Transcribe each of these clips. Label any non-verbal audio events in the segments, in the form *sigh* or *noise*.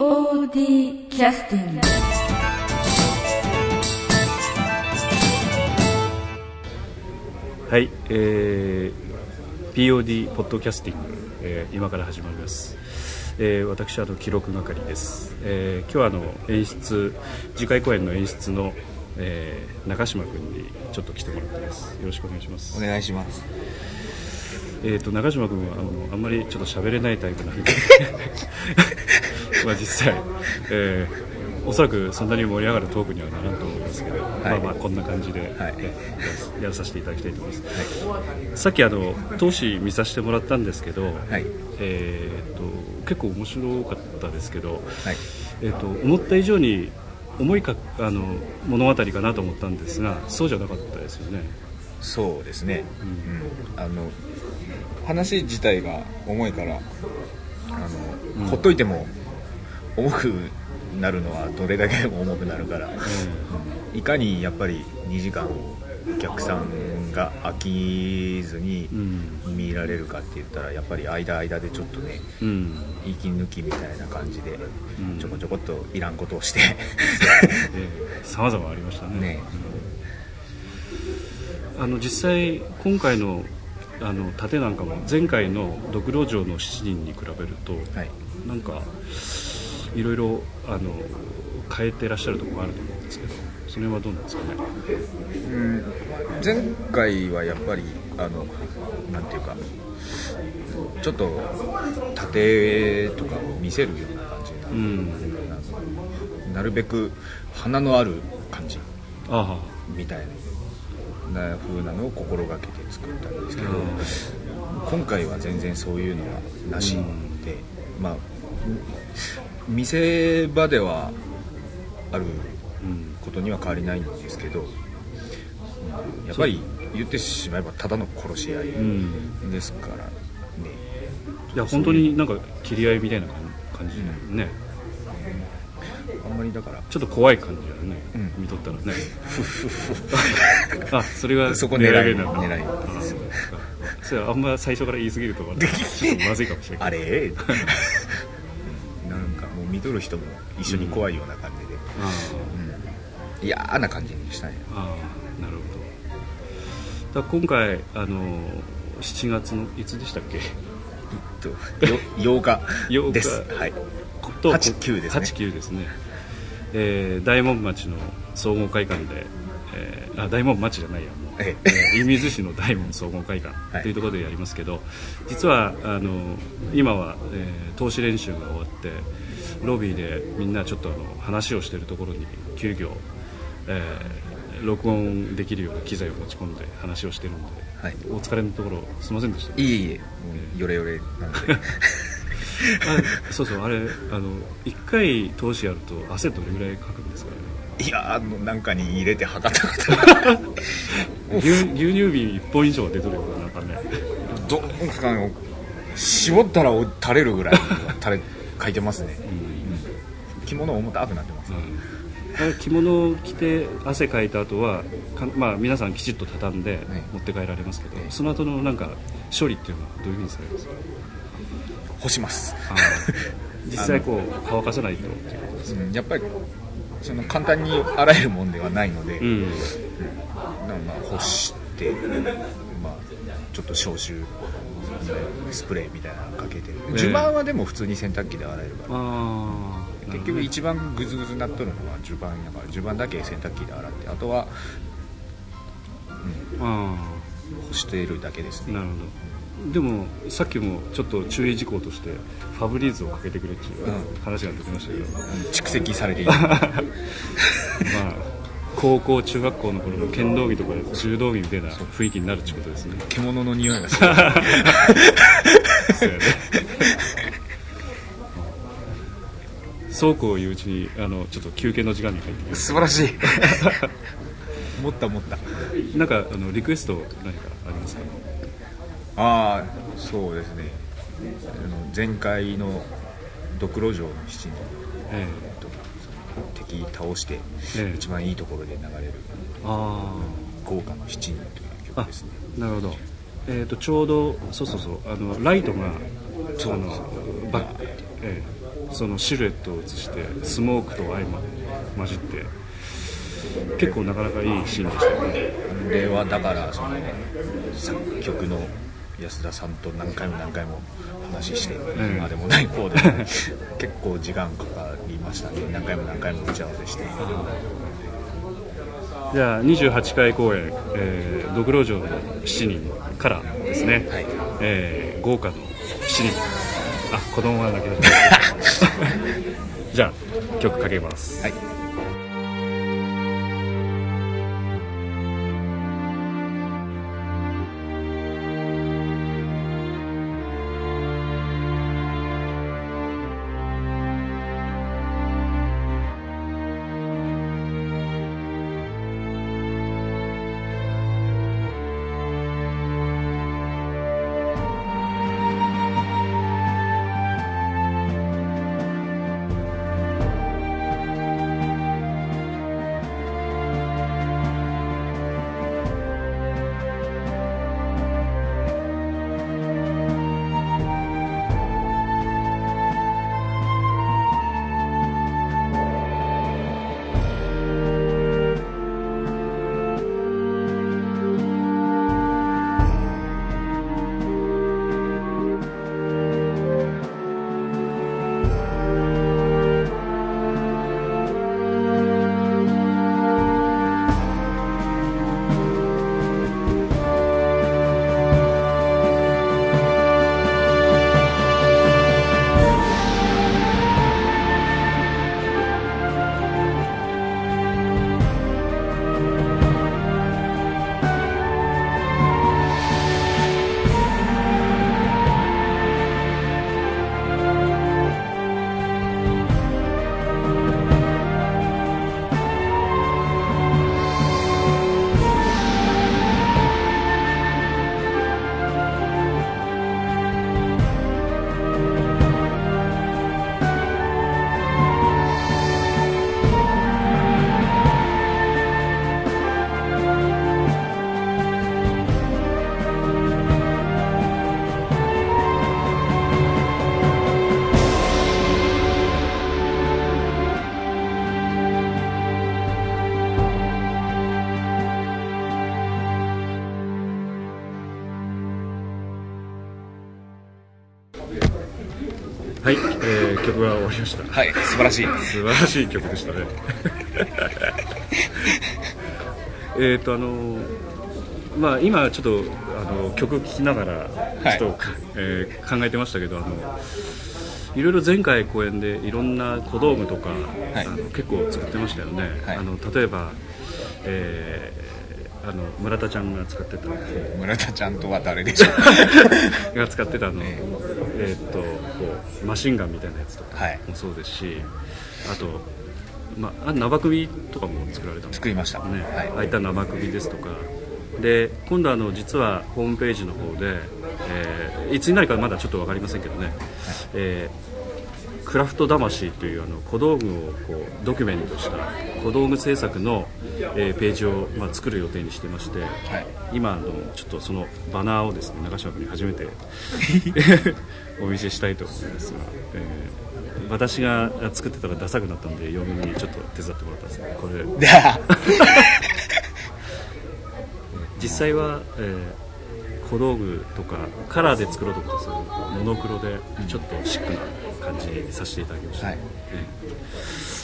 POD キャスティングはい、えー、POD ポッドキャスティング、えー今から始まります、えー私あの記録係です、えー今日はあの演出次回公演の演出の、えー中島君にちょっと来てもらってます。よろしくお願いします。お願いしますえー、と中島君はあのあんまりちょっと喋れないタイプなんで。*laughs* まあ実際、えーおそらくそんなに盛り上がるトークにはならんと思いますけど、まあまあこんな感じで、はい。ねやらさせていただきたいと思います、さっきあの投資見させてもらったんですけど、はい。えー、と結構面白かったですけど、はい。えー、と思った以上に重いかあの物語かなと思ったんですがそうじゃなかったですよね。そうですね、うん。あの話自体が重いからあの、ほっといても重くなるのはどれだけでも重くなるから、いかにやっぱり2時間お客さんが飽きずにうん。見られるかって言ったらやっぱり間間でちょっとねうん。息抜きみたいな感じでうん。ちょこちょこっといらんことをして。さまざまありましたね。ねあの実際今回のあの盾なんかも前回の「ドクロ城の7人」に比べると、はい。なんかいろいろあの変えてらっしゃるところがあると思うんですけどその辺はどうなんですかね？うん前回はやっぱりあのなんていうかちょっと盾とかを見せるような感じな,、うん。なるべく花のある感じあみたいな風なのを心がけて作ったんですけど、今回は全然そういうのはなしで、まあ見せ場ではあることには変わりないんですけどやっぱり言ってしまえばただの殺し合いうん。ですからね、いや本当になんか切り合いみたいな感じでね、あんまりだから。ちょっと怖い感じだよね、うん。見とったらね。あそれがそこ狙い。なのか狙い。ですか。それはあんま最初から言い過ぎるとまた *laughs* ちょっとまずいかもしれない。あれ？なんかもう見とる人も一緒に怖いような感じで、あうん。嫌な感じにしたねあああなるほど。だ今回あの7月のいつでしたっけ？えっとよ8日。8日。です。はい。と8 9ですね。8 9ですね、えー大門町の総合会館で、えーあ大門町じゃないやもう、ええー射水市の大門総合会館はい。というところでやりますけど、実はあの今は、えー投資練習が終わってロビーでみんなちょっとあの話をしているところに急遽、えー録音できるような機材を持ち込んで話をしてるので、はい。お疲れのところすいませんでした。いえいえもうヨレヨレなので *laughs* あそうそうあれあの1回投資やると汗どれぐらいかくんですかね？いやあのなんかに入れて測ったこと牛牛乳瓶1本以上は出とるようななんかね。どうですかね絞ったら垂れるぐらい垂れ書いてますね、着物重たくなってます、あれ着物を着て汗かいた後はかまあ皆さんきちっと畳んで持って帰られますけど、ええ。その後のなんか処理っていうのはどういうふうにされますか？干します、*laughs* 実際こう乾かさないと。うことですうん、やっぱりその簡単に洗えるもんではないので、うん。まあ干して、まあ、ちょっと消臭スプレーみたいなのかけて。え襦袢はでも普通に洗濯機で洗えるから、結局一番グズグズになっとるのは襦袢だから襦袢だけ洗濯機で洗って。あとはあ干しているだけですね。あなるほどでもさっきもちょっと注意事項としてファブリーズをかけてくれっていううん。話が出てましたけど、蓄積されている。*laughs* まあ高校中学校の頃の剣道着とか柔道着みたいな雰囲気になるってことですね。獣の匂いがする。*laughs* そうやね。そうこういううちにあのちょっと休憩の時間に入ってきます。素晴らしい。*laughs* 持った持った。なんかあのリクエスト何かありますか？ああそうですね。あの前回のドクロ城の七人えと敵倒してええ。一番いいところで流れるえあ豪華の七人というあ曲ですね。なるほど。えっ、とちょうどそうそうそう。あのライトがそのバッええ。そのシルエットを映してスモークと相ま混じって結構なかなかいいシーンでしたよね。あれはだからその作曲の安田さんと何回も何回も話して、ん今でもない方で結構時間かかりましたね。何回も何回も打ち合わせして。じゃあ28回公演「えー、ドクロ城の7人」からですね、はい。えー豪華の7人。あ子供が泣き出しました。*laughs* じゃあ曲かけます。はいました。はい素晴らしい。素晴らしい曲でしたね。*laughs* えっとあのまあ今ちょっとあの曲聴きながらちょっと、えー考えてましたけどあのいろいろ前回公演でいろんな小道具とか、はい。あの結構作ってましたよね、はい。あの例えば、えーあの村田ちゃんが使ってた。村田ちゃんとは誰でしょう *laughs* が使ってたあの、ええーっとこうマシンガンみたいなやつとかはい。もそうですし、あと、まあ、あ生首とかも作られたんです作りました。ね、はい。ああいった生首ですとか。で今度あの実はホームページの方で、えーいつになるかまだちょっと分かりませんけどね、えークラフト魂というあの小道具をこうドキュメントした小道具制作の、えーページを、まあ、作る予定にしてまして、はい。今あのちょっとそのバナーをですね長嶋君に初めて *laughs* お見せしたいと思いますが、えー私が作ってたらダサくなったんで嫁にちょっと手伝ってもらったんですね。これ。*laughs* 実際は、えー小道具とかカラーで作ろうと思ったんですモノクロでちょっとシックな感じにさせていただきました、はい。えー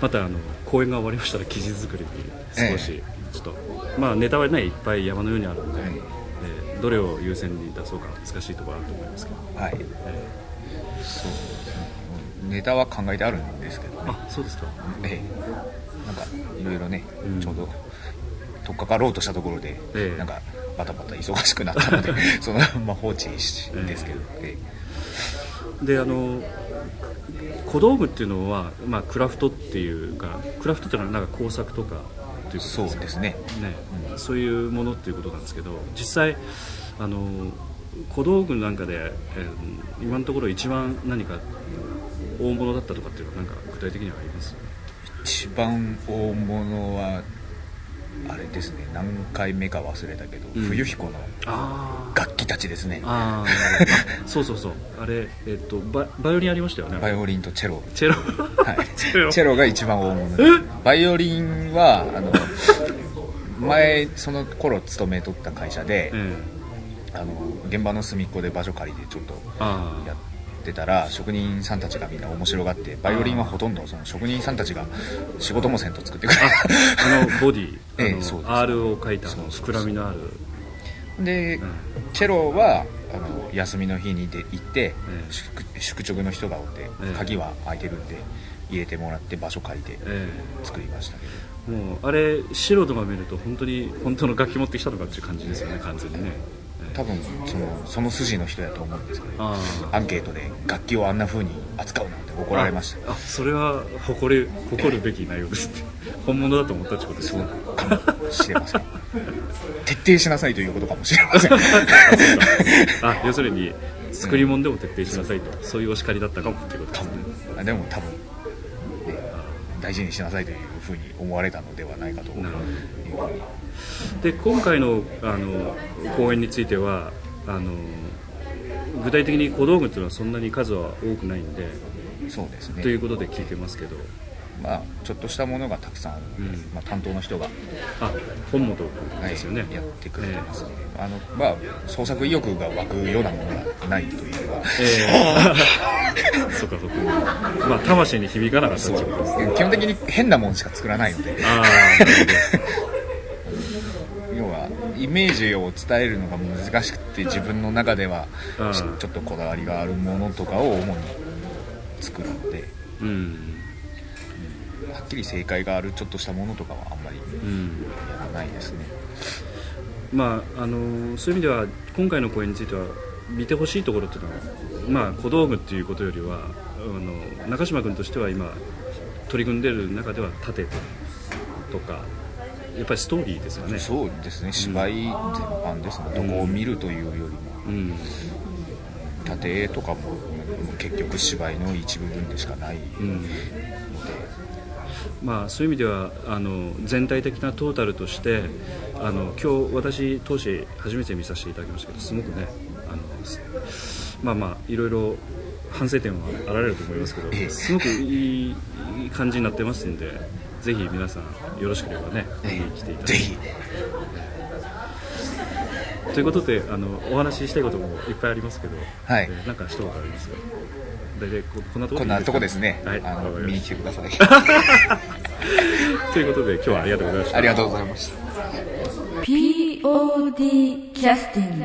またあの公演が終わりましたら記事作りに少し、ちょっとまあネタはねいっぱい山のようにあるんで、はい。えーどれを優先に出そうか難しいところあると思いますけど、はい。えそう。ネタは考えてあるんですけどーね。あそうですか。ええ。なんかいろいろね、うん。ちょうど取っかかろうとしたところで、ええ。なんかバタバタ忙しくなったので *laughs* そのまま放置しですけど、えであの小道具っていうのは、まあ、クラフトっていうかクラフトっていうのはなんか工作とかということえそうですね。ね、そういうものっていうことなんですけど実際あの小道具なんかで、えー今のところ一番何か大物だったとかっていうのはなんか具体的にはあります？一番大物はあれですね。何回目か忘れたけど、うん。冬彦のあ楽器キたちですね。ああ *laughs* そうそうそう。あれえっとババイオリンありましたよね。バイオリンとチェロ。チェロ。はい、*laughs* チェロ。が一番大物バイオリンはあの前その頃勤めとった会社で、えあの現場の隅っこで場所借りてちょっとやってたら職人さんたちがみんな面白がってバイオリンはほとんどその職人さんたちが仕事もせんと作ってくれあのボディ。*laughs* ええそうです。R を書いたあの膨らみのあるで、ん。チェロはあの休みの日にで行って、ええ。宿宿直の人がおって、ええ。鍵は開いてるんで入れてもらって場所借りてえ作りましたけど、えもうあれ素人が見ると本当に本当の楽器持ってきたのかっていう感じですよね完全にね、ええ。多分そのその筋の人やと思うんですけどあアンケートで楽器をあんな風に扱うなんて怒られました。ああそれは誇る誇るべき内容ですって。本物だと思ったってことですそうねかもしれません *laughs* 徹底しなさいということかもしれません。*laughs* あ要するに作り物でも徹底しなさいと、そういうお叱りだったかもっていうことですね。あでも多分、ね、大事にしなさいというふうに思われたのではないかとで今回のあの公演についてはあの具体的に小道具っていうのはそんなに数は多くないんで、そうですね。ということで聞いてますけどまあちょっとしたものがたくさんあるので、うん。まあ、担当の人が、あ本本はいですよね、やってくれてますね、あのまあ創作意欲が湧くようなものがないというか。ええ。*laughs* そうかそうか。まあ魂に響かなかったっことですね。基本的に変なもんしか作らないので。あ *laughs* 要はイメージを伝えるのが難しくて自分の中ではうん。ちちょっとこだわりがあるものとかを主に作るのでうんはっきり正解があるちょっとしたものとかはあんまりうんやらないですね。まああのそういう意味では今回の公演については見てほしいところっていうのはまあ小道具っていうことよりはあの中島君としては今取り組んでる中では盾とかやっぱりストーリーですよね。そうですね。芝居全般ですね、どこを見るというよりも。うん。盾とかも結局芝居の一部分でしかないうん。ので、まあ、そういう意味ではあの全体的なトータルとしてあの今日私当時初めて見させていただきましたけどすごくねあのすまあまあいろいろ反省点はあられると思いますけどええ。すごくいい感じになってますんでぜひ皆さんよろしければね見に来ていただいということであのお話ししたいこともいっぱいありますけど、はい。えーなんか一言ありますか？大体ここんなところこんなとこですね、はい。あの見に来てください。た *laughs* ということで今日はありがとうございました。ありがとうございました。POD キャスティング